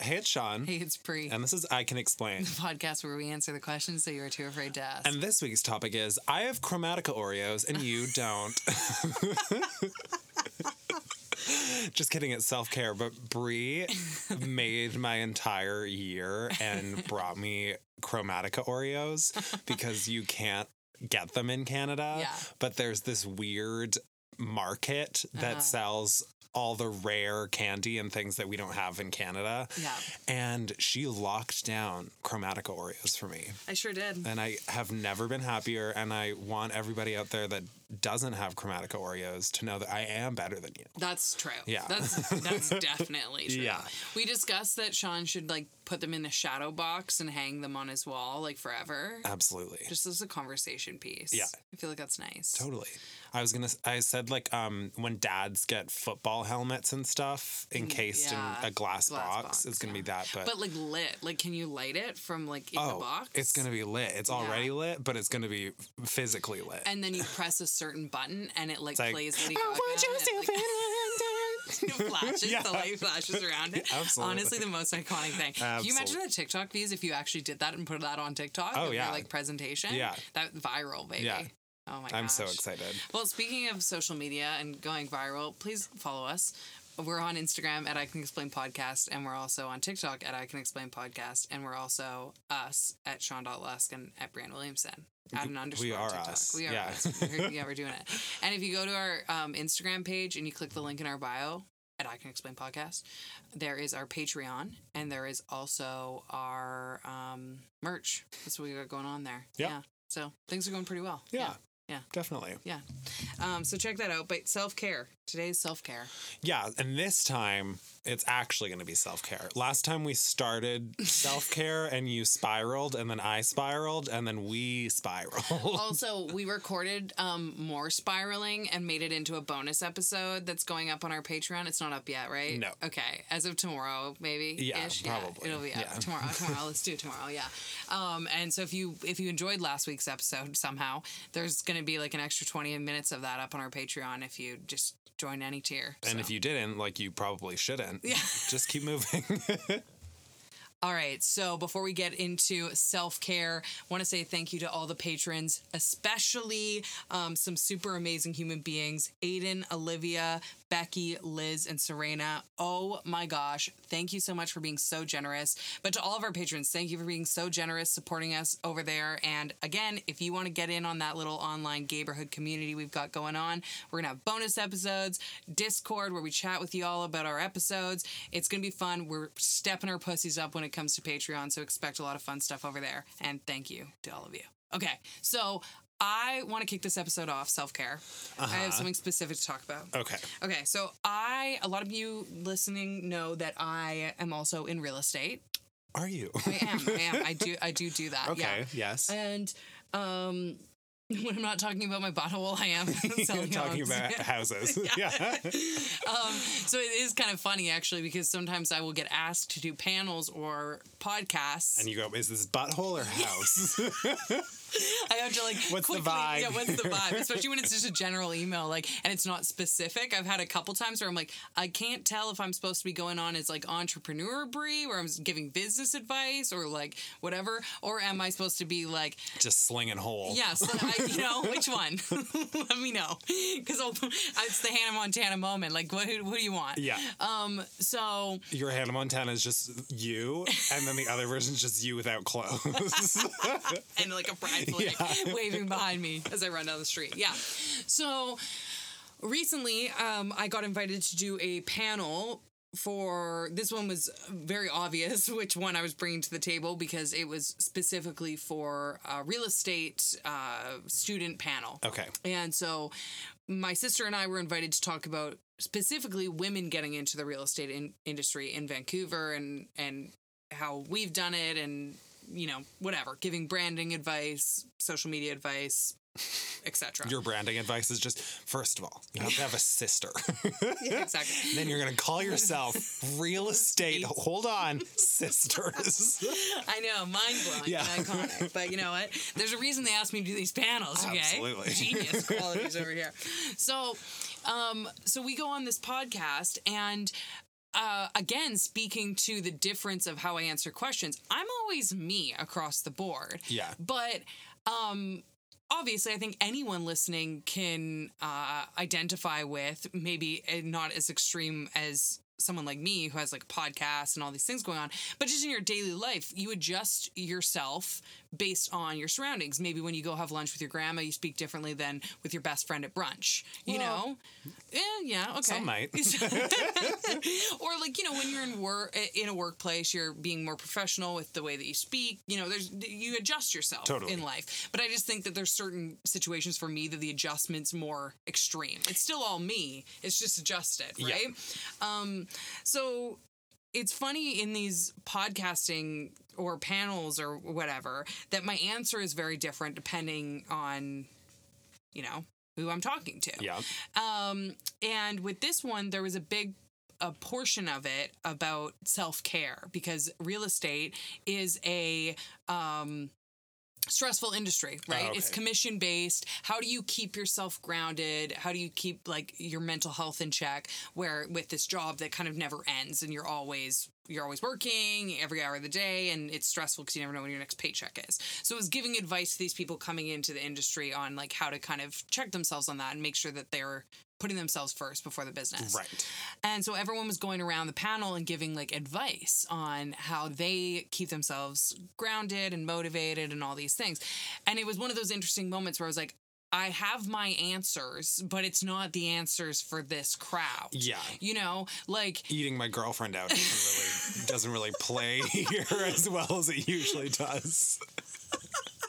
Hey, it's Sean. Hey, it's Brie. And this is I Can Explain. the podcast where we answer the questions that you are too afraid to ask. And this week's topic is I have Chromatica Oreos and you don't. Just kidding, it's self care. But Brie made my entire year and brought me Chromatica Oreos because you can't get them in Canada. Yeah. But there's this weird market that Uh-huh. sells all the rare candy and things that we don't have in Canada. Yeah. And she locked down Chromatica Oreos for me. I sure did. And I have never been happier. And I want everybody out there that doesn't have Chromatica Oreos to know that I am better than you. That's true. Yeah. That's that's definitely true. Yeah. We discussed that Sean should like put them in a shadow box and hang them on his wall like forever. Absolutely. Just as a conversation piece. Yeah. I feel like that's nice. Totally. I was gonna. I said like um when dads get football helmets and stuff encased yeah. in a glass, Glass box, box, it's gonna yeah. be that. But, But like lit. Like can you light it from like in oh, the box? it's gonna be lit. It's already lit, but it's gonna be physically lit. and then you press a certain button and it like, like, plays Lady "I Gaga. want you to like, feel it flashes, Yeah. the light flashes around it. Absolutely. Honestly, the most iconic thing. Can you imagine Absolutely. the TikTok views if you actually did that and put that on TikTok? Oh, of your, yeah. like presentation. Yeah. that viral baby. Yeah. Oh my gosh. I'm so excited. Well, speaking of social media and going viral, please follow us. We're on Instagram at I Can Explain Podcast, and we're also on TikTok at I Can Explain Podcast, and we're also us at Sean.Lusk and at Brand Williamson. Add an underscore we are TikTok. us. We are Yeah. us. We're, yeah, we're doing it. And if you go to our um, Instagram page and you click the link in our bio at I Can Explain Podcast, there is our Patreon, and there is also our um, merch. That's what we got going on there. Yeah. Yeah. So things are going pretty well. Yeah. Yeah. Definitely. Yeah. Um, so check that out. But self care. Today's self care. Yeah, and this time it's actually going to be self care. Last time we started self care and you spiraled, and then I spiraled, and then we spiraled. Also, we recorded um, more spiraling and made it into a bonus episode that's going up on our Patreon. It's not up yet, right? No. Okay. As of tomorrow, maybe. Yeah, Ish? probably. it'll be up Yeah. tomorrow. Tomorrow. Let's do it tomorrow. Yeah. Um, and so if you if you enjoyed last week's episode somehow, there's going to be like an extra 20 minutes of that up on our Patreon if you just join any tier. and So. if you didn't, like you probably shouldn't. Yeah. Just keep moving. All right, so before we get into self care, I want to say thank you to all the patrons, especially um, some super amazing human beings Aiden, Olivia, Becky, Liz, and Serena. Oh my gosh, thank you so much for being so generous. But to all of our patrons, thank you for being so generous, supporting us over there. And again, if you want to get in on that little online neighborhood community we've got going on, we're going to have bonus episodes, Discord where we chat with you all about our episodes. It's going to be fun. We're stepping our pussies up when it comes to Patreon, so expect a lot of fun stuff over there. And thank you to all of you. Okay, so I want to kick this episode off self care. I have something specific to talk about. okay. Okay, so I, a lot of you listening know that I am also in real estate. Are you? I am, I am, I do, I do do that. okay. Yeah. Yes. And um, when I'm not talking about my butthole, I am You're selling talking homes. about houses. yeah. um, so it is kind of funny actually because sometimes I will get asked to do panels or podcasts. And you go, is this butthole or house? I have to like What's the quickly- vibe? Yeah, what's the vibe? Especially when it's just a general email, like and it's not specific. I've had a couple times where I'm like, I can't tell if I'm supposed to be going on as like entrepreneur brie, where I'm giving business advice or like whatever, or am I supposed to be like, Just slinging whole. yes, I, you know, which one? Let me know, because it's the Hannah Montana moment. Like, what, what do you want? Yeah. Um. So Your Hannah Montana is just you, and then the other version is just you without clothes. and like a pride flag waving behind me as I run down the street. Yeah. So recently, um, I got invited to do a panel for this one was very obvious which one I was bringing to the table because it was specifically for a real estate uh, student panel. okay. And so my sister and I were invited to talk about specifically women getting into the real estate in- industry in Vancouver and and how we've done it and you know whatever giving branding advice, social media advice, etc. Your branding advice is just first of all, you have to have a sister. Yeah, exactly. then you're gonna call yourself real estate. Hold on, sisters. I know, mind blowing, Yeah. iconic. But you know what? There's a reason they asked me to do these panels. Okay, Absolutely. genius qualities over here. So, um, so we go on this podcast, and uh, again, speaking to the difference of how I answer questions, I'm always me across the board. Yeah. But um, obviously, I think anyone listening can uh, identify with maybe uh, not as extreme as someone like me who has like podcasts and all these things going on, but just in your daily life, you adjust yourself based on your surroundings. Maybe when you go have lunch with your grandma, you speak differently than with your best friend at brunch. You Well, know? Yeah, yeah, okay. Some might. or like you know when you're in work in a workplace you're being more professional with the way that you speak you know there's you adjust yourself Totally. in life but i just think that there's certain situations for me that the adjustment's more extreme it's still all me it's just adjusted Yeah. right um so it's funny in these podcasting or panels or whatever that my answer is very different depending on you know who i'm talking to Yeah. um, and with this one, there was a big a portion of it about self care because real estate is a um, stressful industry, ah, right? It's okay. commission based. How do you keep yourself grounded? How do you keep like your mental health in check? Where with this job that kind of never ends and you're always you're always working every hour of the day and it's stressful because you never know when your next paycheck is. So it was giving advice to these people coming into the industry on like how to kind of check themselves on that and make sure that they're putting themselves first before the business. Right. And so everyone was going around the panel and giving like advice on how they keep themselves grounded and motivated and all these things. And it was one of those interesting moments where I was like, I have my answers, but it's not the answers for this crowd. Yeah. You know, like Eating my girlfriend out doesn't really doesn't really play here as well as it usually does.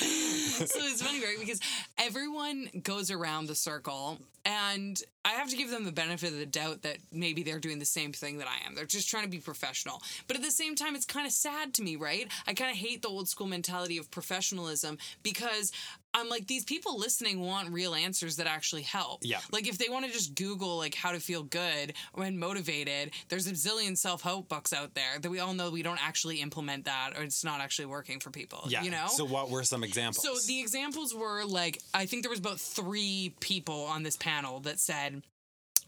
so it's funny, right? Because everyone goes around the circle, and I have to give them the benefit of the doubt that maybe they're doing the same thing that I am. They're just trying to be professional. But at the same time, it's kind of sad to me, right? I kind of hate the old school mentality of professionalism because I'm like, these people listening want real answers that actually help. Yeah. Like if they want to just Google like how to feel good when motivated, there's a zillion self help books out there that we all know we don't actually implement that or it's not actually working for people. Yeah. You know? So what were some examples? So the examples were like I think there was about three people on this panel that said,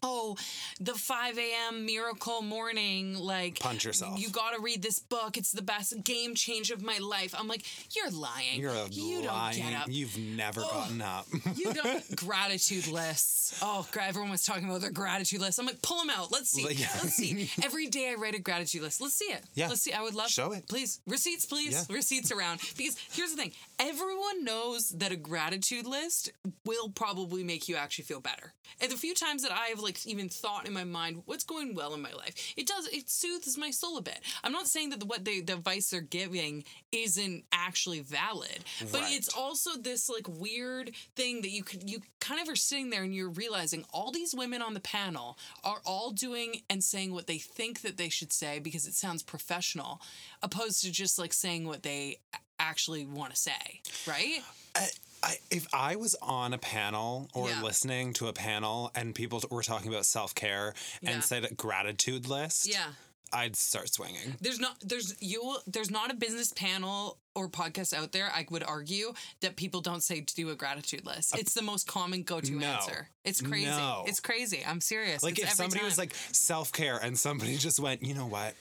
"Oh, the 5 a.m. miracle morning, like Punch yourself. You got to read this book. It's the best game change of my life." I'm like, "You're lying. You're a you lying. don't get up. You've never oh, gotten up. You don't gratitude lists. Oh, everyone was talking about their gratitude list. I'm like, pull them out. Let's see. Like- Let's see. Every day I write a gratitude list. Let's see it. Yeah. Let's see. I would love Show it. Please, receipts, please. Yeah. Receipts around. Because here's the thing: everyone knows that a gratitude list will probably make you actually feel better. And the few times that I've like even thought in my mind, what's going well in my life, it does. It soothes my soul a bit. I'm not saying that the, what they, the advice they're giving isn't actually valid, but Right. it's also this like weird thing that you could you kind of are sitting there and you're realizing all these women on the panel are all doing and saying what they think that they should say because it sounds professional opposed to just like saying what they actually want to say right I, I, if I was on a panel or Yeah. listening to a panel and people were talking about self care Yeah. and said a gratitude list, yeah I'd start swinging. there's not there's you there's not a business panel or podcast out there i would argue that people don't say to do a gratitude list it's the most common go-to No. answer it's crazy No. it's crazy i'm serious Like It's if somebody was like self care and somebody just went, you know what?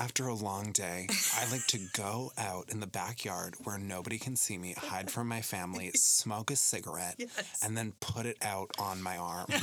After a long day, I like to go out in the backyard where nobody can see me, hide from my family, smoke a cigarette, and then put it out on my arm.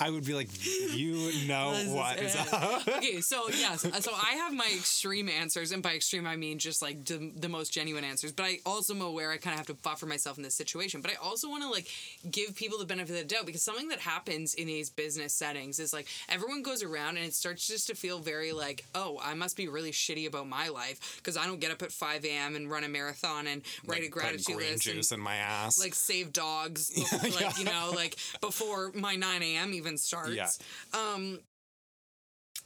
I would be like, you know This what is it. up. okay, so yes, uh, so I have my extreme answers, and by extreme I mean just like the, the most genuine answers. But I also am aware I kind of have to buffer myself in this situation. But I also want to like give people the benefit of the doubt because something that happens in these business settings is like everyone goes around and it starts just to feel very like, oh, I must be really shitty about my life because I don't get up at five a.m. and run a marathon and write a Like, put gratitude list and juice in my ass. like save dogs, like you know, like before my nine a.m. even starts. Yeah. Um.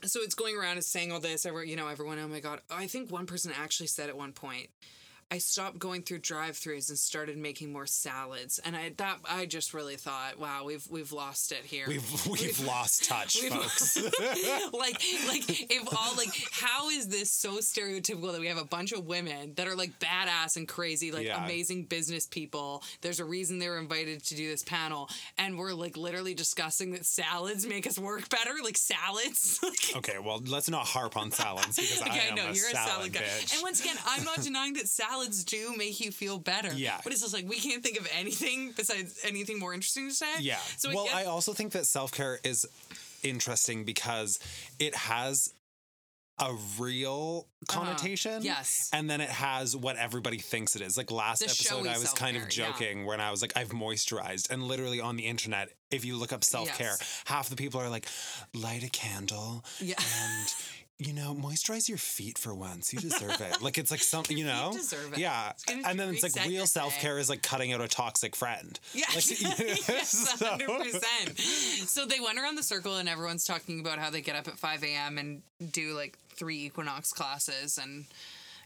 So it's going around and saying all this. Every, you know, everyone. Oh my god! I think one person actually said at one point, I stopped going through drive-throughs and started making more salads. And I that I just really thought, wow, we've we've lost it here. We've we've lost touch, We've- folks. like like if all like how is this so stereotypical that we have a bunch of women that are like badass and crazy like Yeah. amazing business people there's a reason they were invited to do this panel and we're like literally discussing that salads make us work better like salads okay, well, let's not harp on salads because I am know a you're a salad, salad guy, bitch. and once again, I'm not denying that salads do make you feel better. Yeah. but it's just like we can't think of anything besides anything more interesting to say. Yeah. So well, I, I also think that self care is interesting because it has a real connotation. Uh-huh. Yes. And then it has what everybody thinks it is. Like last The episode, I was kind of self-care, yeah. joking when I was like, I've moisturized. And literally on the internet, if you look up self care, Yes. half the people are like, light a candle Yeah. and. You know, moisturize your feet for once. You deserve it. Like it's like something, you know. deserve it. Yeah, and then it's like real self care is like cutting out a toxic friend. Yes, Like, yes, so- hundred percent. So they went around the circle, and everyone's talking about how they get up at five a.m. and do like three Equinox classes and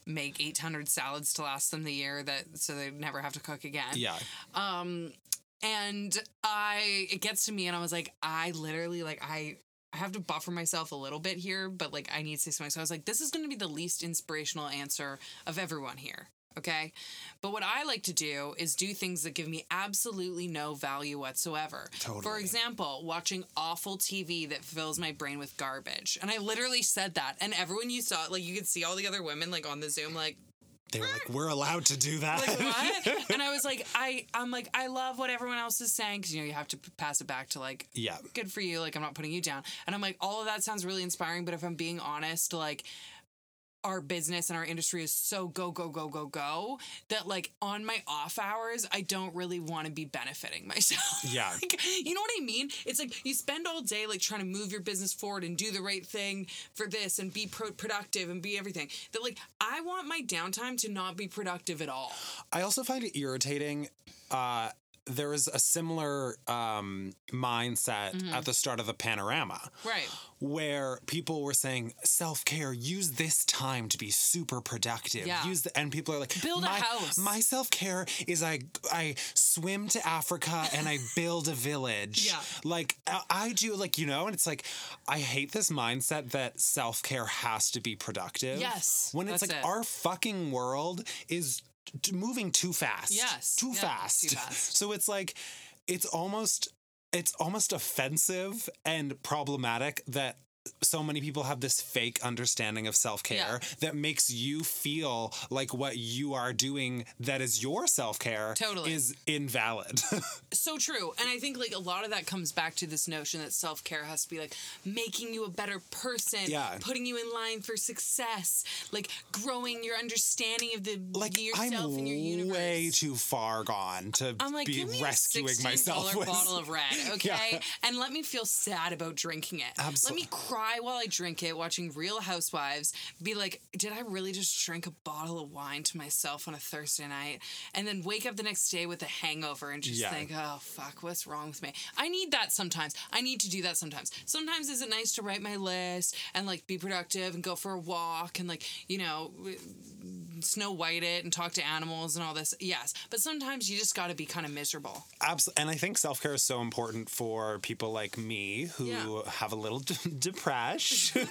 make eight hundred salads to last them the year, that so they never have to cook again. Yeah. Um, and I it gets to me and I was like, I literally like I I have to buffer myself a little bit here, but like I need to say something. So I was like, this is gonna be the least inspirational answer of everyone here. Okay. But what I like to do is do things that give me absolutely no value whatsoever. Totally. For example, watching awful TV that fills my brain with garbage. And I literally said that. And everyone you saw, like you could see all the other women like on the Zoom, like, They were like, we're allowed to do that. like what? and I was like, I, I'm like, I love what everyone else is saying because you know you have to pass it back to like, yeah. good for you. Like I'm not putting you down. And I'm like, all of that sounds really inspiring. But if I'm being honest, like our business and our industry is so go go go go go that like on my off hours I don't really want to be benefiting myself. Yeah. like, you know what I mean? It's like you spend all day like trying to move your business forward and do the right thing for this and be pro- productive and be everything. That like I want my downtime to not be productive at all. I also find it irritating. Uh, there was a similar um, mindset Mm-hmm. at the start of the panorama Right. where people were saying self care, use this time to be super productive. Yeah. Use the, and people are like, Build a house." My self care is I I swim to Africa and I build a village. Yeah. like I, I do, like you know, and it's like I hate this mindset that self care has to be productive. Yes, when it's like it. our fucking world is t- moving too fast. Yes. too Yeah, fast. too fast. So it's like it's almost it's almost offensive and problematic that so many people have this fake understanding of self-care Yeah. that makes you feel like what you are doing that is your self-care Totally. is invalid. so true and i think like a lot of that comes back to this notion that self-care has to be like making you a better person Yeah. putting you in line for success like growing your understanding of the like yourself I'm and your universe way too far gone to I'm like, be rescuing a $16 myself with bottle of red, okay? Yeah. And let me feel sad about drinking it. Absol- Let me cry while I drink it, watching Real Housewives. Be like, did I really just drink a bottle of wine to myself on a Thursday night? And then wake up the next day with a hangover and just Yeah. think, oh, fuck, what's wrong with me? I need that sometimes. I need to do that sometimes. Sometimes is it nice to write my list and like be productive and go for a walk and like, you know, Snow White it and talk to animals and all this. Yes. But sometimes you just got to be kind of miserable. Absolutely. And I think self care is so important for people like me who Yeah. have a little d- depression.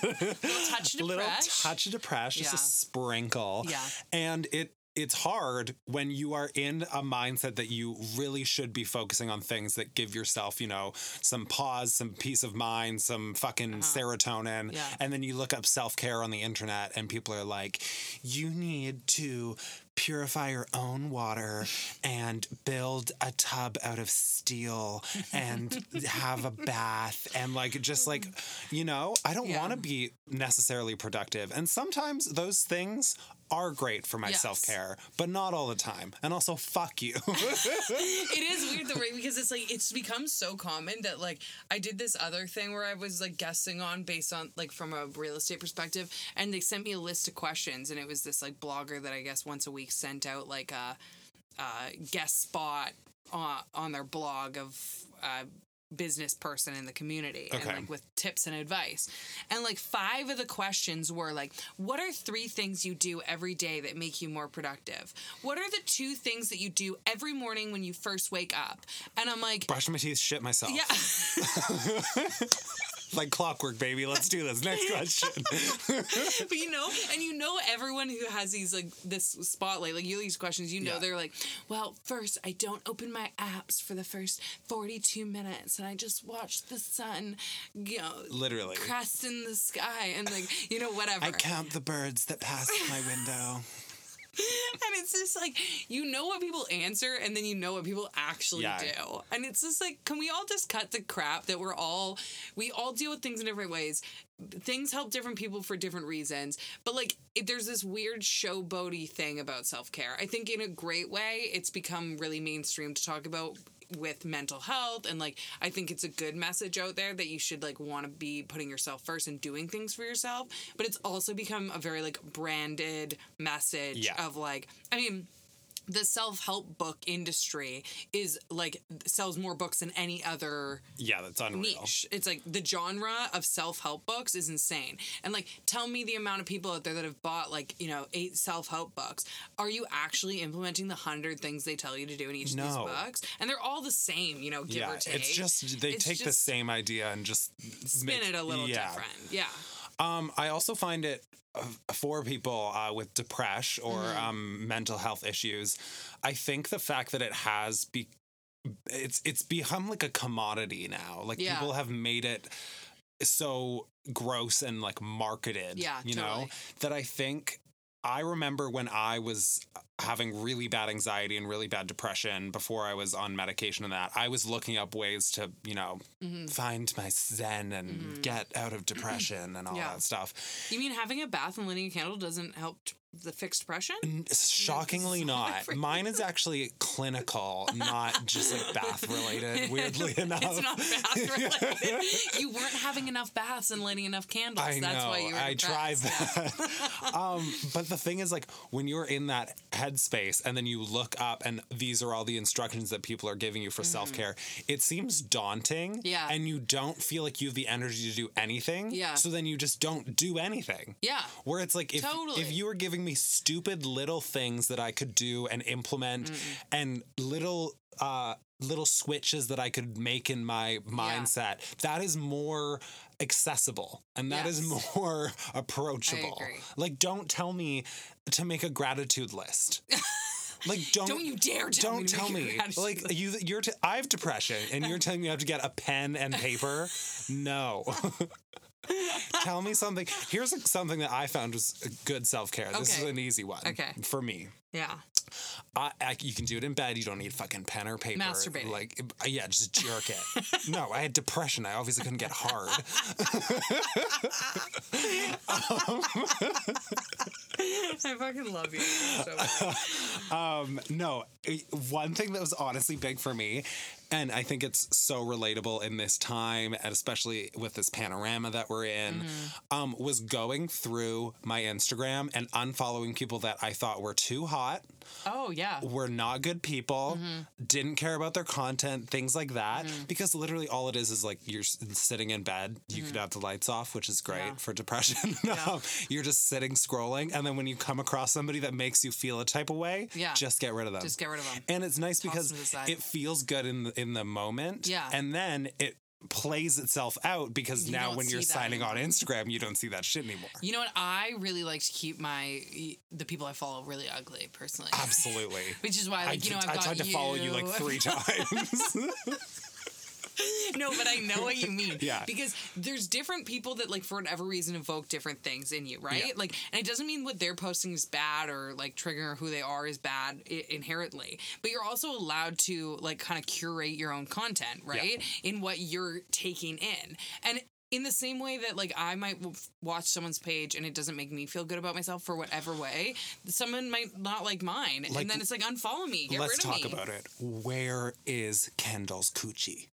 touch of little touch of depression, just a sprinkle. Yeah. And it it's hard when you are in a mindset that you really should be focusing on things that give yourself, you know, some pause, some peace of mind, some fucking serotonin. Uh-huh. Yeah. And then you look up self care on the internet and people are like, you need to purify your own water and build a tub out of steel and have a bath and like just like you know i don't Yeah. want to be necessarily productive and sometimes those things are great for my Yes. self-care but not all the time and also fuck you it is weird though, right? Because it's like it's become so common that like I did this other thing where I was like guessing on based on like from a real estate perspective, and they sent me a list of questions, and it was this like blogger that I guess once a week sent out like a, a guest spot on on their blog of. Uh, business person in the community and like with tips and advice. And like five of the questions were like, what are three things you do every day that make you more productive? What are the two things that you do every morning when you first wake up? And I'm like, Brush my teeth, shit myself. yeah. Like clockwork, baby. Let's do this. Next question. but you know, and you know everyone who has these like this spotlight, like you these questions, you know Yeah. they're like, well, first I don't open my apps for the first forty two minutes, and I just watch the sun, you know, Literally. crest in the sky, and like you know whatever. I count the birds that pass my window. and it's just like you know what people answer and then you know what people actually Yeah. do. And it's just like can we all just cut the crap that we're all we all deal with things in different ways. Things help different people for different reasons. But like it, there's this weird showboaty thing about self-care. I think in a great way it's become really mainstream to talk about with mental health and like i think it's a good message out there that you should like want to be putting yourself first and doing things for yourself but it's also become a very like branded message Yeah. of like i mean the self-help book industry is like sells more books than any other Yeah, that's unreal. niche. It's like the genre of self-help books is insane. And like tell me the amount of people out there that have bought like, you know, eight self-help books. Are you actually implementing the 100 things they tell you to do in each of these books? And they're all the same, you know, give yeah, or take. it's just they It's take the same idea and just spin make- it a little yeah. different. Yeah. Um, I also find it for people uh, with depression or Mm-hmm. um, mental health issues. I think the fact that it has be it's it's become like a commodity now. Like Yeah. people have made it so gross and like marketed. Yeah, you know that I think. I remember when I was having really bad anxiety and really bad depression before I was on medication and that, I was looking up ways to, you know, Mm-hmm. find my zen and get out of depression and all Yeah. that stuff. You mean having a bath and lighting a candle doesn't help t- the fixed depression? Shockingly not. Mine is actually clinical, not just like bath related, weirdly enough. It's not bath related. you weren't having enough baths and lighting enough candles. I That's know. why you were I tried that. um, but the thing is, like, when you're in that headspace and then you look up and these are all the instructions that people are giving you for self care, it seems daunting. Mm-hmm. Yeah. And you don't feel like you have the energy to do anything. Yeah. So then you just don't do anything. Yeah. Where it's like if Totally. if you were giving me stupid little things that I could do and implement and little uh little switches that I could make in my mindset, that is more accessible and that is Yes. more approachable. Like don't tell me to make a gratitude list. Like don't Don't you dare tell don't me tell me like you you're t- I have depression and you're telling me I have to get a pen and paper. No. Tell me something. Here's something that I found was good self care. This is an easy one. Okay. For me. Yeah. I, I, you can do it in bed. You don't need fucking pen or paper. Masturbating. Like, uh, yeah, just jerk it. no, I had depression. I obviously couldn't get hard. I fucking love you. So Um, no, one thing that was honestly big for me, and I think it's so relatable in this time, and especially with this panorama that we're in, Mm-hmm. um, was going through my Instagram and unfollowing people that I thought were too hot, oh yeah. were not good people, Mm-hmm. didn't care about their content, things like that. Because literally all it is is like you're sitting in bed, you could have the lights off, which is great Mm-hmm. Yeah. for depression. Um, you're just sitting scrolling, and then when you come across somebody that makes you feel a type of way, Yeah. just get rid of them. Just get rid of them. And it's nice Toss because it feels good in the, in the moment. Yeah. And then it plays itself out because You now when you're signing on. Instagram, you don't see that shit anymore. You know what? I really like to keep my the people I follow really ugly, personally. Absolutely. Which is why, I, you know, I've I tried to follow you like three times. no, but I know what you mean. Yeah. Because there's different people that like for whatever reason evoke different things in you, right? Yeah. Like, and it doesn't mean what they're posting is bad or like triggering who they are is bad I- inherently. But you're also allowed to like kind of curate your own content, right? In what you're taking in, and. In the same way that, like, I might w- watch someone's page and it doesn't make me feel good about myself for whatever way, someone might not like mine, Like, and then it's like unfollow me, get Let's rid of talk me. about it. Where is Kendall's coochie?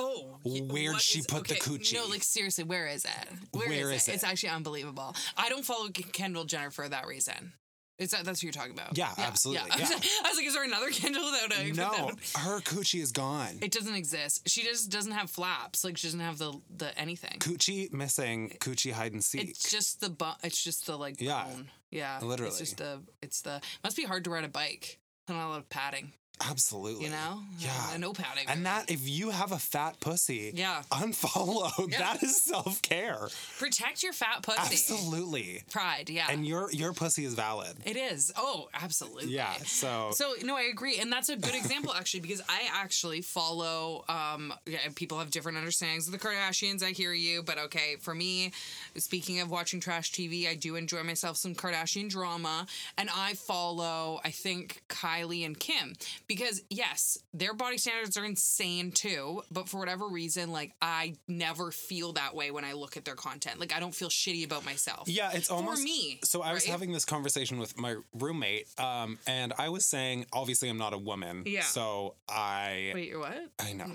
Oh, Where'd what she is- put the okay, coochie? No, like seriously, where is it? Where is, is it? it? It's actually unbelievable. I don't follow Kendall Jenner for that reason. Is that that's what you're talking about? Yeah, absolutely, I, was, yeah. I was like, is there another Kendall without a No, without- her coochie is gone. It doesn't exist. She just doesn't have flaps. Like she doesn't have the the anything. Coochie missing. Coochie hide and seek. It's just the bu- It's just the like Yeah. bone. Yeah. Literally. It's just the. It's the. Must be hard to ride a bike. Not a lot of padding. Absolutely. You know. Yeah. No padding. And that if you have a fat pussy, Yeah. unfollow. Yeah. That is self care. Protect your fat pussy. Absolutely. Pride. Yeah. And your your pussy is valid. it is. Oh, absolutely. Yeah. So, So no, I agree, and that's a good example actually because I actually follow. Um, yeah, people have different understandings of the Kardashians. I hear you, but okay, for me, speaking of watching trash TV, I do enjoy myself some Kardashian drama, and I follow. I think Kylie and Kim because yes, their body standards are insane too, but for whatever reason, like I never feel that way when I look at their content. Like I don't feel shitty about myself. yeah, it's almost for me. So I was right? having this conversation with my roommate, um, and I was saying, obviously, I'm not a woman. Yeah. So I Wait, you're what? I know.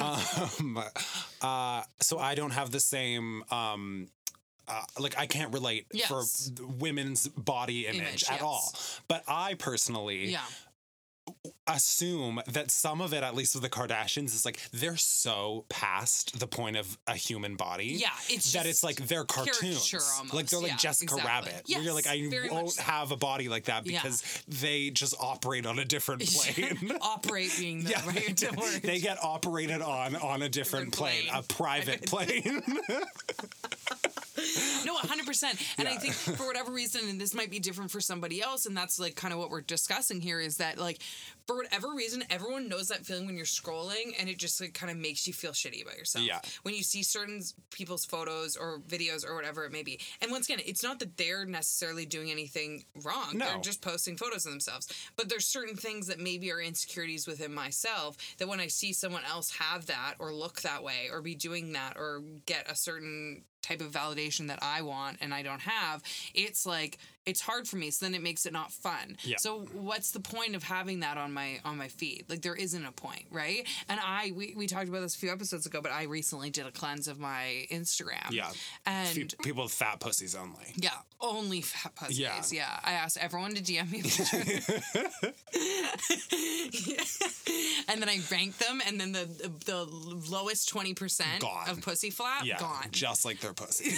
um, uh, so I don't have the same. Um, uh, like I can't relate Yes. for women's body image, Image, at yes. all. But I personally Yeah. Assume that some of it, at least with the Kardashians, is like they're so past the point of a human body. Yeah, it's that it's like they're cartoons. almost. Like they're like Yeah, Jessica exactly. Rabbit. where you're like, I won't so. have a body like that Yeah. because they just operate on a different plane. operate being the right word. they get operated on on a different Different plane, plane. a private plane. No, 100%. And I think for whatever reason, and this might be different for somebody else, and that's like kind of what we're discussing here is that, like, for whatever reason, everyone knows that feeling when you're scrolling and it just like kind of makes you feel shitty about yourself. Yeah. When you see certain people's photos or videos or whatever it may be. And once again, it's not that they're necessarily doing anything wrong. They're No. just posting photos of themselves. But there's certain things that maybe are insecurities within myself that when I see someone else have that or look that way or be doing that or get a certain type of validation that I want and I don't have, it's like it's hard for me. So then it makes it not fun. Yeah. So what's the point of having that on my on my feed? Like there isn't a point, right? And I we, we talked about this a few episodes ago, but I recently did a cleanse of my Instagram. yeah. And People with fat pussies only. yeah, only fat pussies. Yeah. Yeah. I asked everyone to DM me. pictures. and then I ranked them, and then the the lowest twenty percent Gone. of pussy flap Yeah. gone. Just like their pussy.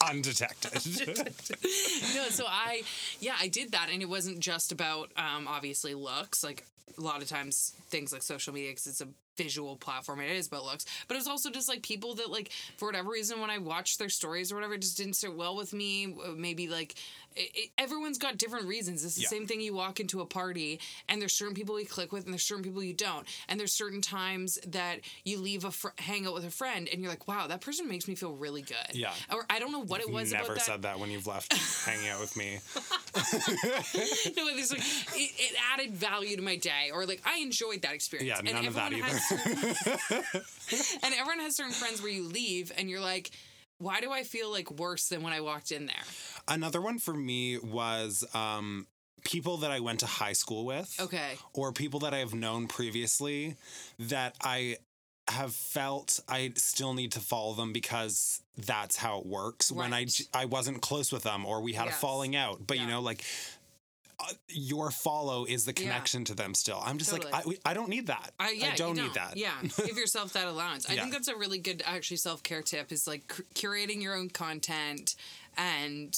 Undetected. no, so I, yeah, I did that, and it wasn't just about um, obviously looks. Like a lot of times, things like social media, because it's a visual platform, it is but looks. But it was also just like people that, like, for whatever reason, when I watched their stories or whatever, it just didn't sit well with me. Uh, Maybe like. It, it, everyone's got different reasons. It's the Yeah. same thing. You walk into a party, and there's certain people you click with, and there's certain people you don't. And there's certain times that you leave a fr- hang out with a friend, and you're like, "Wow, that person makes me feel really good." Yeah. Or I don't know what it was Never about that. said that when you've left hanging out with me. no, it's like it, it added value to my day, or like I enjoyed that experience. Yeah, And none of that either. and everyone has certain friends where you leave and you're like, why do I feel like worse than when I walked in there? Another one for me was um, people that I went to high school with. Okay. or people that I have known previously that I have felt I still need to follow them because that's how it works. When I Right. I wasn't close with them or we had Yes. a falling out, but you know like uh, your follow is the Yeah. connection to them still. I'm just Totally. like I, I don't need that. I, yeah, you don't, need that. Yeah, give yourself that allowance. I Yeah. think that's a really good actually self care tip. Is like cur- curating your own content and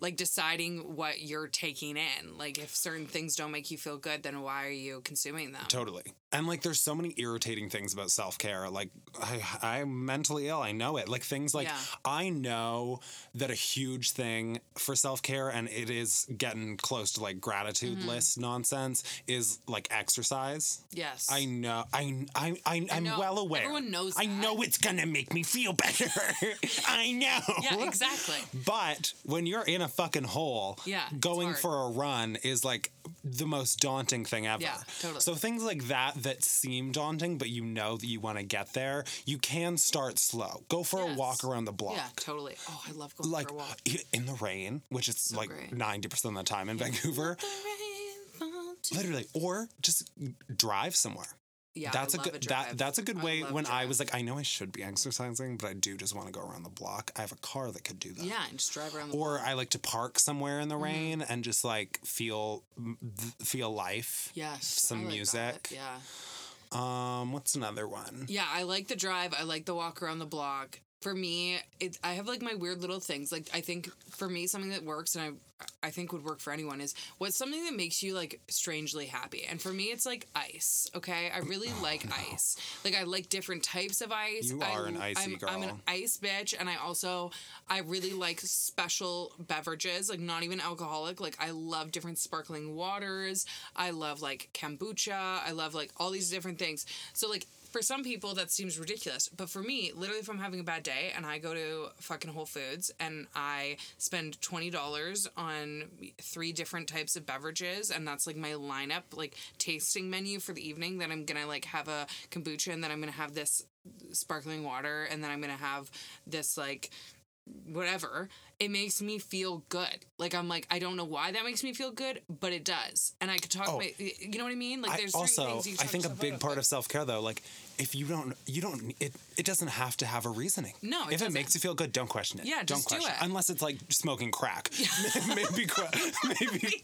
like deciding what you're taking in. Like if certain things don't make you feel good, then why are you consuming them? Totally. And like there's so many irritating things about self-care. Like I I'm mentally ill. I know it. Like things like Yeah. I know that a huge thing for self-care and it is getting close to like gratitude Mm-hmm. list nonsense is like exercise. Yes. I know. I I, I I'm well aware. Everyone knows I that. know it's gonna make me feel better. I know. Yeah, exactly. But when you're in a fucking hole, Yeah, going for a run is like the most daunting thing ever. Yeah, totally. So things like that that seem daunting, but you know that you want to get there, you can start slow. Go for a walk around the block. Yeah, totally. Oh, I love going Like for a walk. in the rain, which is like great. ninety percent of the time in Vancouver, literally, or just drive somewhere. Yeah, that's I a good drive. that that's a good way love when I was like I know I should be exercising but I do just want to go around the block. I have a car that could do that. yeah, and just drive around. The Or I like to park somewhere in the Mm-hmm. rain and just like feel feel life. yes, some I like that, music. Yeah, Um what's another one? yeah. I like the drive. I like the walk around the block. For me, it I have like my weird little things. Like I think for me, something that works and I I think would work for anyone is what's something that makes you like strangely happy. And for me, it's like ice. Okay, I really like ice. Like I like different types of ice. You I- are an icy I'm, I'm an ice bitch, and I also I really like special beverages, like not even alcoholic. Like I love different sparkling waters. I love like kombucha. I love like all these different things. So like for some people that seems ridiculous, but for me, literally, if I'm having a bad day and I go to fucking Whole Foods and I spend twenty dollars on three different types of beverages, and that's like my lineup, like tasting menu for the evening. Then I'm gonna like have a kombucha, and then I'm gonna have this sparkling water, and then I'm gonna have this like whatever it makes me feel good. Like i'm like i don't know why that makes me feel good but it does. And i could talk Oh. my you know what i mean? Like there's certain also things you I think a big part but- of self-care though like if you don't you don't it it doesn't have to have a reasoning. No, it if it doesn't. makes you feel good, don't question it. Yeah, don't just do question it. unless it's like smoking crack. maybe maybe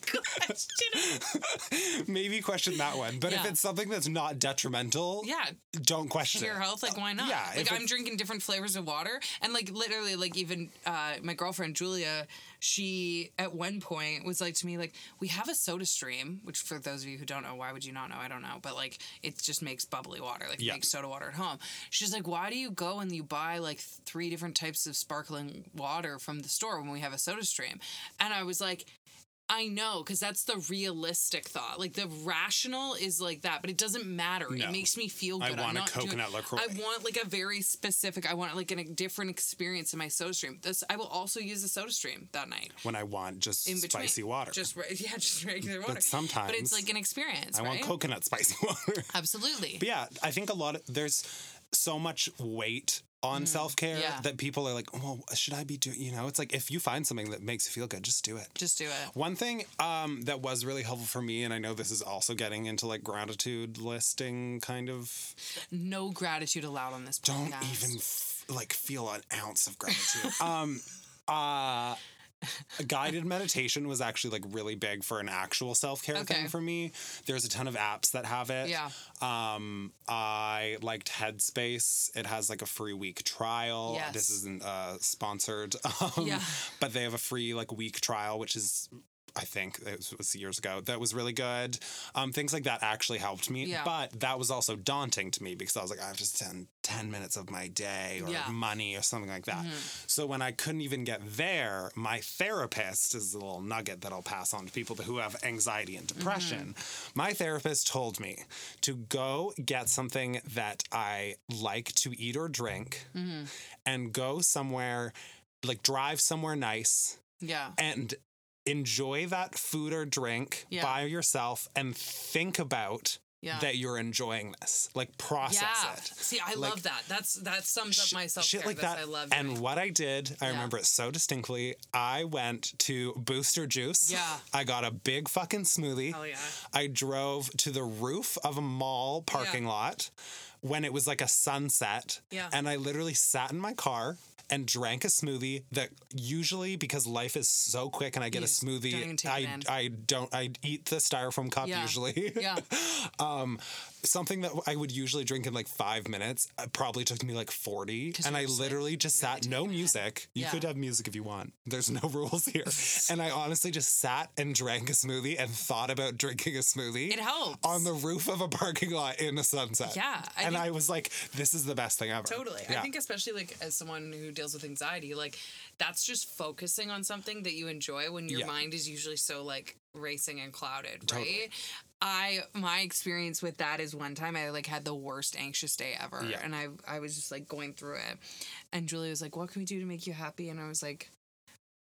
maybe question that one. But if it's something that's not detrimental, yeah don't question your it. health like why not yeah, like i'm drinking different flavors of water and like literally like even uh my girlfriend julia she at one point was like to me like we have a soda stream which for those of you who don't know why would you not know? I don't know. But like it just makes bubbly water like Yeah. makes soda water at home. She's like why do you go and you buy like three different types of sparkling water from the store when we have a soda stream? And i was like I know, because that's the realistic thought. Like the rational is like that, but it doesn't matter. No. It makes me feel I good. I'm want a not doing- coconut LaCroix. I want like a very specific. I want like a different experience in my soda stream. This I will also use a soda stream that night. when I want just In between, spicy water. Just yeah, just regular water. But Sometimes. But it's like an experience. I right? want coconut spicy water. Absolutely. But yeah, I think a lot of there's so much weight on self care Mm-hmm. Yeah. that people are like, well, should I be doing? You know, it's like if you find something that makes you feel good, just do it. Just do it. One thing um, that was really helpful for me, and I know this is also getting into like gratitude listing kind of. No gratitude allowed on this Podcast. Don't even f- like feel an ounce of gratitude. um, uh, guided meditation was actually like really big for an actual self care Okay. thing for me. There's a ton of apps that have it. Yeah. Um, I liked Headspace. It has like a free week trial. Yes. This isn't uh, sponsored. Um, Yeah. But they have a free like week trial, which is. I think it was, years ago. That was really good. Um, things like that actually helped me. Yeah. But that was also daunting to me because I was like, I have to spend 10 minutes of my day or Yeah. Mm-hmm. money or something like that. So when I couldn't even get there, my therapist is a little nugget that I'll pass on to people who have anxiety and depression. Mm-hmm. My therapist told me to go get something that I like to eat or drink Mm-hmm. and go somewhere, like drive somewhere nice Yeah. and enjoy that food or drink Yeah. by yourself and think about Yeah. that you're enjoying this. Like process yeah. it. See, I Like, love that. That's that sums up Sh- my self shit like that. I love and doing. what I did, I Yeah. remember it so distinctly. I went to Booster Juice. Yeah. I got a big fucking smoothie. Hell yeah. I drove to the roof of a mall parking lot when it was like a sunset. Yeah. And I literally sat in my car and drank a smoothie that usually because life is so quick and I get You a just don't even smoothie I. I don't I eat the styrofoam cup Yeah. usually. Yeah. um something that I would usually drink in like 5 minutes uh, probably took me like 40. and I just, like, literally just really sat no taking it in. music. You Yeah. could have music if you want. There's no rules here. and I honestly just sat and drank a smoothie and thought about drinking a smoothie It helps. on the roof of a parking lot in a sunset. Yeah, I and think- I was like, this is the best thing ever. Totally. Yeah. I think especially like as someone who deals with anxiety, like that's just focusing on something that you enjoy when your Yeah. mind is usually so like racing and clouded, Totally. I my experience with that is one time I like had the worst anxious day ever Yeah. and I I was just like going through it. And Julie was like, "What can we do to make you happy?" And I was like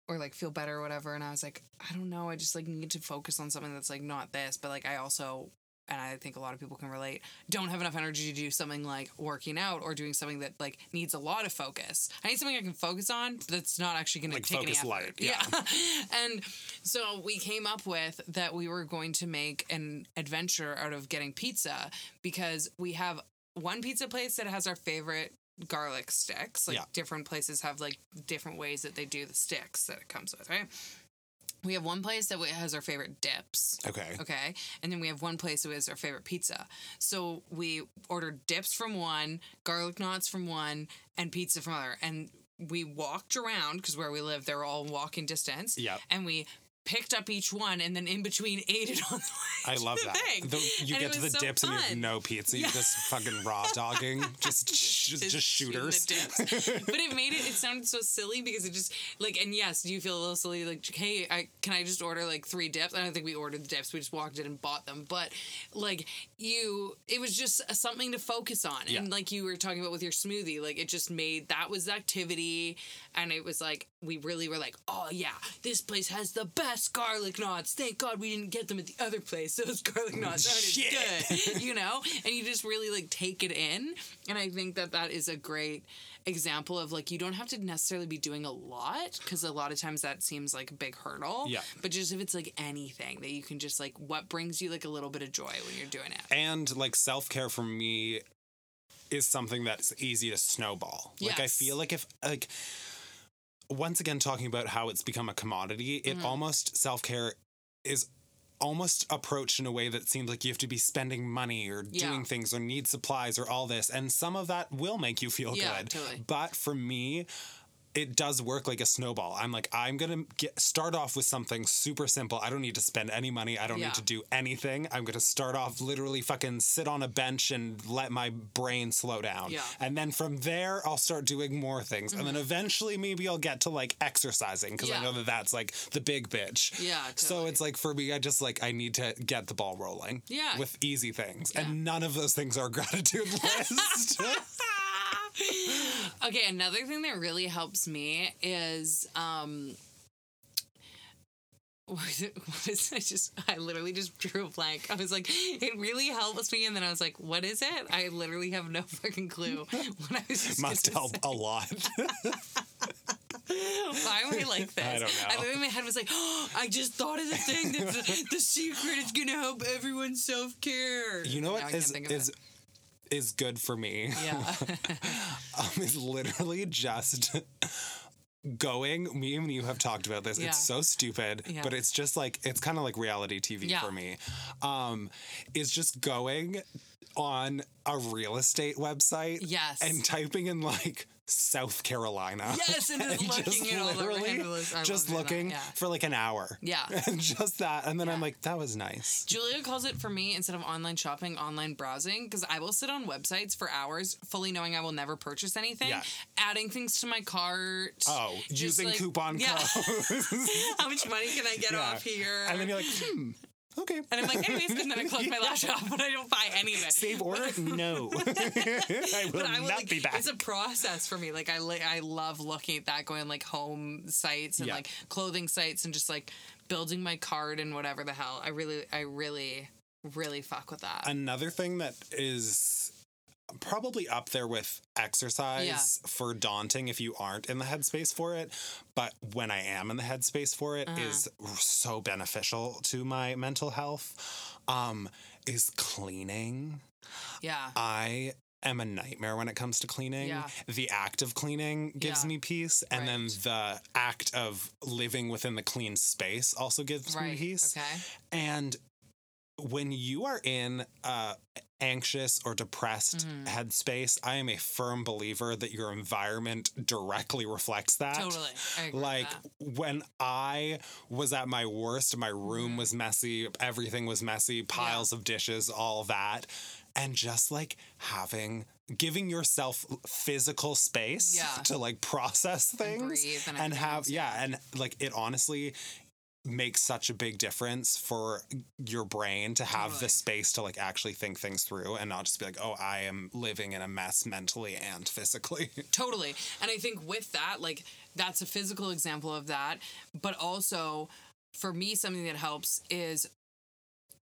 or like feel better or whatever and I was like, "I don't know, I just like need to focus on something that's like not this, but like I also and I think a lot of people can relate, don't have enough energy to do something like working out or doing something that like needs a lot of focus. I need something I can focus on that's not actually going Like to take any focus effort. light, yeah. and so we came up with that we were going to make an adventure out of getting pizza because we have one pizza place that has our favorite garlic sticks. Like Yeah. different places have like different ways that they do the sticks that it comes with, right? We have one place that has our favorite dips. Okay. Okay. And then we have one place that is our favorite pizza. So we ordered dips from one, garlic knots from one, and pizza from other. And we walked around because where we live, they're all walking distance. Yeah. And we picked up each one and then in between ate it on the way I love that. thing. The- you And get to the so dips and you have no pizza. You're just fucking raw dogging, just just, just the shooters. dips. but it made it. It sounded so silly because it just like. And yes, do you feel a little silly? Like, hey, I can I just order like three dips? I don't think we ordered the dips. We just walked in and bought them. But like you, it was just something to focus on. Yeah. And like you were talking about with your smoothie, like it just made that was activity, and it was like we really were like, oh yeah, this place has the best garlic knots. Thank God we didn't get them at the other place. Those garlic oh, knots aren't Shit. as good, you know. And you just really like take it in, and I think that that is a great example of like you don't have to necessarily be doing a lot because a lot of times that seems like a big hurdle. Yeah. But just if it's like anything that you can just like what brings you like a little bit of joy when you're doing it. And like self care for me is something that's easy to snowball. Like I feel like if like once again talking about how it's become a commodity, it Mm-hmm. almost self care is almost approached in a way that seems like you have to be spending money or Yeah. doing things or need supplies or all this. And some of that will make you feel Yeah, good. totally. But for me, it does work like a snowball. I'm like, I'm gonna get start off with something super simple. I don't need to spend any money. I don't Yeah. need to do anything. I'm gonna start off literally fucking sit on a bench and let my brain slow down. Yeah. Mm-hmm. And then from there, I'll start doing more things. And then eventually, maybe I'll get to like exercising because Yeah. I know that that's like the big bitch. Yeah, So it's like for me, I just like I need to get the ball rolling. Yeah. With easy things, and none of those things are gratitude list. okay, another thing that really helps me is um what is it? What is I just I literally just drew a blank. I was like, it really helps me, and then I was like, what is it? I literally have no fucking clue. What I was just Must help say. a lot. Why am I like this? I don't know. I literally in my head was like, oh, I just thought of the thing that the, the secret is gonna help everyone's self care. You know what is is is good for me? yeah. um, is literally just going. Me and you have talked about this. Yeah. It's so stupid, Yeah. but it's just like it's kind of like reality TV Yeah. for me. Um, is just going on a real estate website, Yes. and typing in like South Carolina. Yes, and just looking at all the literally handles. Just looking yeah. for like an hour. Yeah. and just that, and then I'm like, that was nice. Julia calls it for me instead of online shopping, online browsing, because I will sit on websites for hours, fully knowing I will never purchase anything, Yeah. adding things to my cart. Oh, just using like- coupon yeah. codes. How much money can I get Yeah. off here? and then you're like, hmm, okay. And I'm like, anyways, and then I close my lash off, but I don't buy any of it. Save order? No. I will But I will, not like, be back. It's a process for me. Like I, li- I love looking at that, going like home sites and Yeah. like clothing sites, and just like building my card and whatever the hell. I really, I really, really fuck with that. Another thing that is probably up there with exercise Yeah. for daunting if you aren't in the headspace for it, but when I am in the headspace for it, Uh-huh. is so beneficial to my mental health. Um, is cleaning. yeah. I am a nightmare when it comes to cleaning. Yeah. The act of cleaning gives Yeah. me peace, and then the act of living within the clean space also gives me peace. Okay. And when you are in a anxious or depressed Mm-hmm. headspace, I am a firm believer that your environment directly reflects that. Totally. I agree with Like that. when I was at my worst, my room Mm-hmm. was messy, everything was messy, piles of dishes, all that. And just like having giving yourself physical space Yeah. to like process things and and have yeah and like it honestly makes such a big difference for your brain to have Totally. the space to like actually think things through and not just be like oh i am living in a mess mentally and physically Totally. And I think with that, like, that's a physical example of that. But also, for me, something that helps is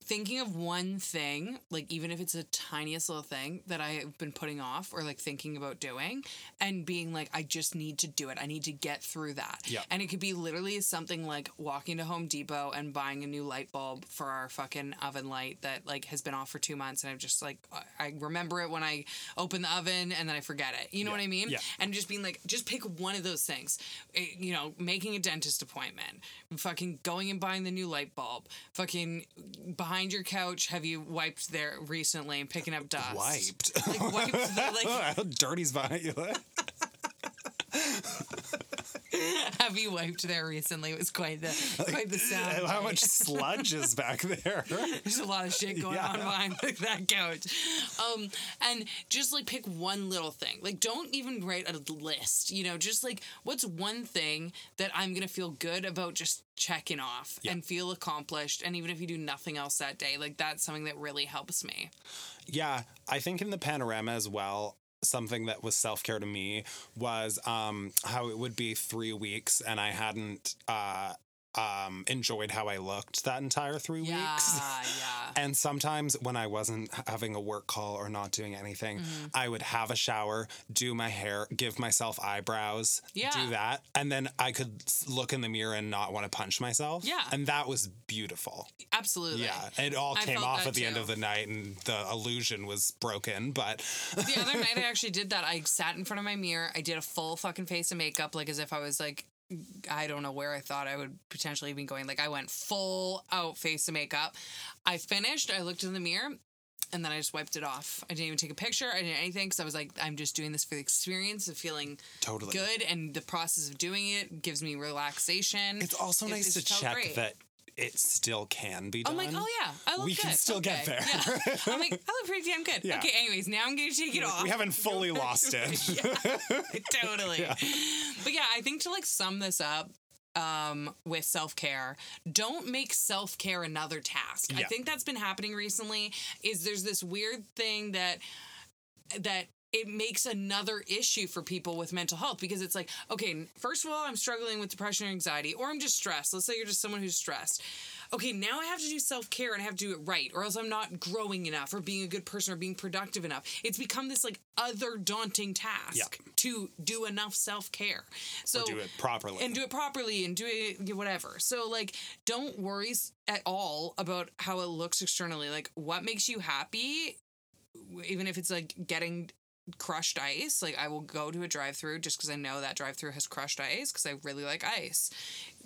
thinking of one thing, like even if it's a tiniest little thing that I have been putting off or like thinking about doing, and being like, I just need to do it. I need to get through that. Yeah. And it could be literally something like walking to Home Depot and buying a new light bulb for our fucking oven light that like has been off for two months, and I'm just like I- remember it when I open the oven and then I forget it. You know Yeah. what I mean? Yeah. And just being like, just pick one of those things. Eh, You know, making a dentist appointment, fucking going and buying the new light bulb, fucking behind your couch. Have you wiped there recently and picking up dust? Wiped. Like wiped the, like How dirty's behind you? have you wiped there recently? It was quite the quite the sound. How much sludge is back there? There's a lot of shit going Yeah. on behind that couch. Um, and just like pick one little thing. Like, don't even write a list. You know, just like what's one thing that I'm gonna feel good about just checking off Yeah. and feel accomplished. And even if you do nothing else that day, like that's something that really helps me. Yeah, I think in the panorama as well, something that was self care to me was um, how it would be three weeks and I hadn't uh, um, enjoyed how I looked that entire three Yeah, weeks. yeah. And sometimes when I wasn't having a work call or not doing anything, Mm-hmm. I would have a shower, do my hair, give myself eyebrows, Yeah. do that. And then I could look in the mirror and not want to punch myself. Yeah. And that was beautiful. Absolutely. Yeah. It all I came off at the end of the night and the illusion was broken. But the other night I actually did that. I sat in front of my mirror. I did a full fucking face of makeup, like as if I was like, I don't know where I thought I would potentially be going. Like I went full out face of makeup. I finished. I looked in the mirror. And then I just wiped it off. I didn't even take a picture. I didn't anything because I was like, I'm just doing this for the experience of feeling Totally. good, and the process of doing it gives me relaxation. it's also It- nice it to check great. that it still can be done. I'm like, oh yeah, I look We good. can still get there. Yeah. I'm like, I look pretty damn good. Yeah. Okay, anyways, now I'm gonna take it off. We haven't fully lost it. totally. But yeah, I think to like sum this up um, with self care, don't make self care another task. I think that's been happening recently. Is there's this weird thing that that it makes another issue for people with mental health because it's like, okay, first of all, I'm struggling with depression or anxiety, or I'm just stressed. Let's say you're just someone who's stressed. Okay, now I have to do self care and I have to do it right, or else I'm not growing enough, or being a good person, or being productive enough. It's become this like other daunting task Yeah. to do enough self care. So do it properly. and do it properly and do it whatever. So like don't worry at all about how it looks externally. Like what makes you happy even if it's like getting crushed ice, like I will go to a drive-through just cuz I know that drive-through has crushed ice cuz I really like ice.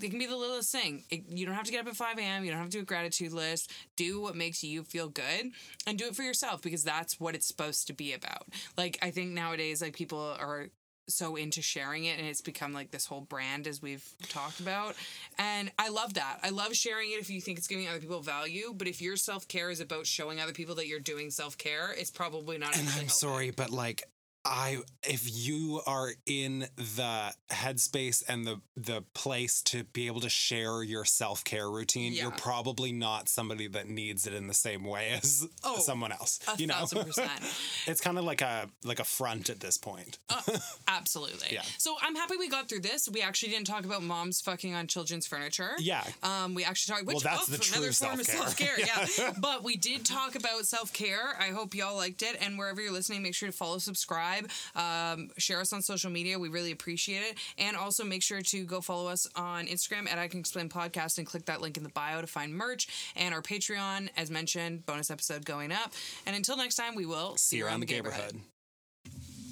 It can be the littlest thing. It, you don't have to get up at 5 a.m. You don't have to do a gratitude list. Do what makes you feel good and do it for yourself because that's what it's supposed to be about. Like I think nowadays like people are so into sharing it and it's become like this whole brand as we've talked about and i love that i love sharing it if you think it's giving other people value but if your self-care is about showing other people that you're doing self-care it's probably not and I'm helping. sorry, but like I if you are in the headspace and the the place to be able to share your self-care routine, you're probably not somebody that needs it in the same way as Oh, someone else. you know? it's kind of like a like a front at this point. Uh, absolutely Yeah. so i'm happy we got through this we actually didn't talk about moms fucking on children's furniture Yeah. Um, we actually talked, which Well, that's oh, the another true form of self-care. self care. Yeah. but we did talk about self care. I hope y'all liked it. And wherever you're listening, make sure to follow, subscribe, um, share us on social media. We really appreciate it. And also make sure to go follow us on Instagram at I Can Explain Podcast and click that link in the bio to find merch and our Patreon. As mentioned, bonus episode going up. And until next time, we will See you around the neighborhood.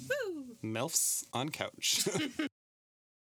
Woo! MILFs on couch.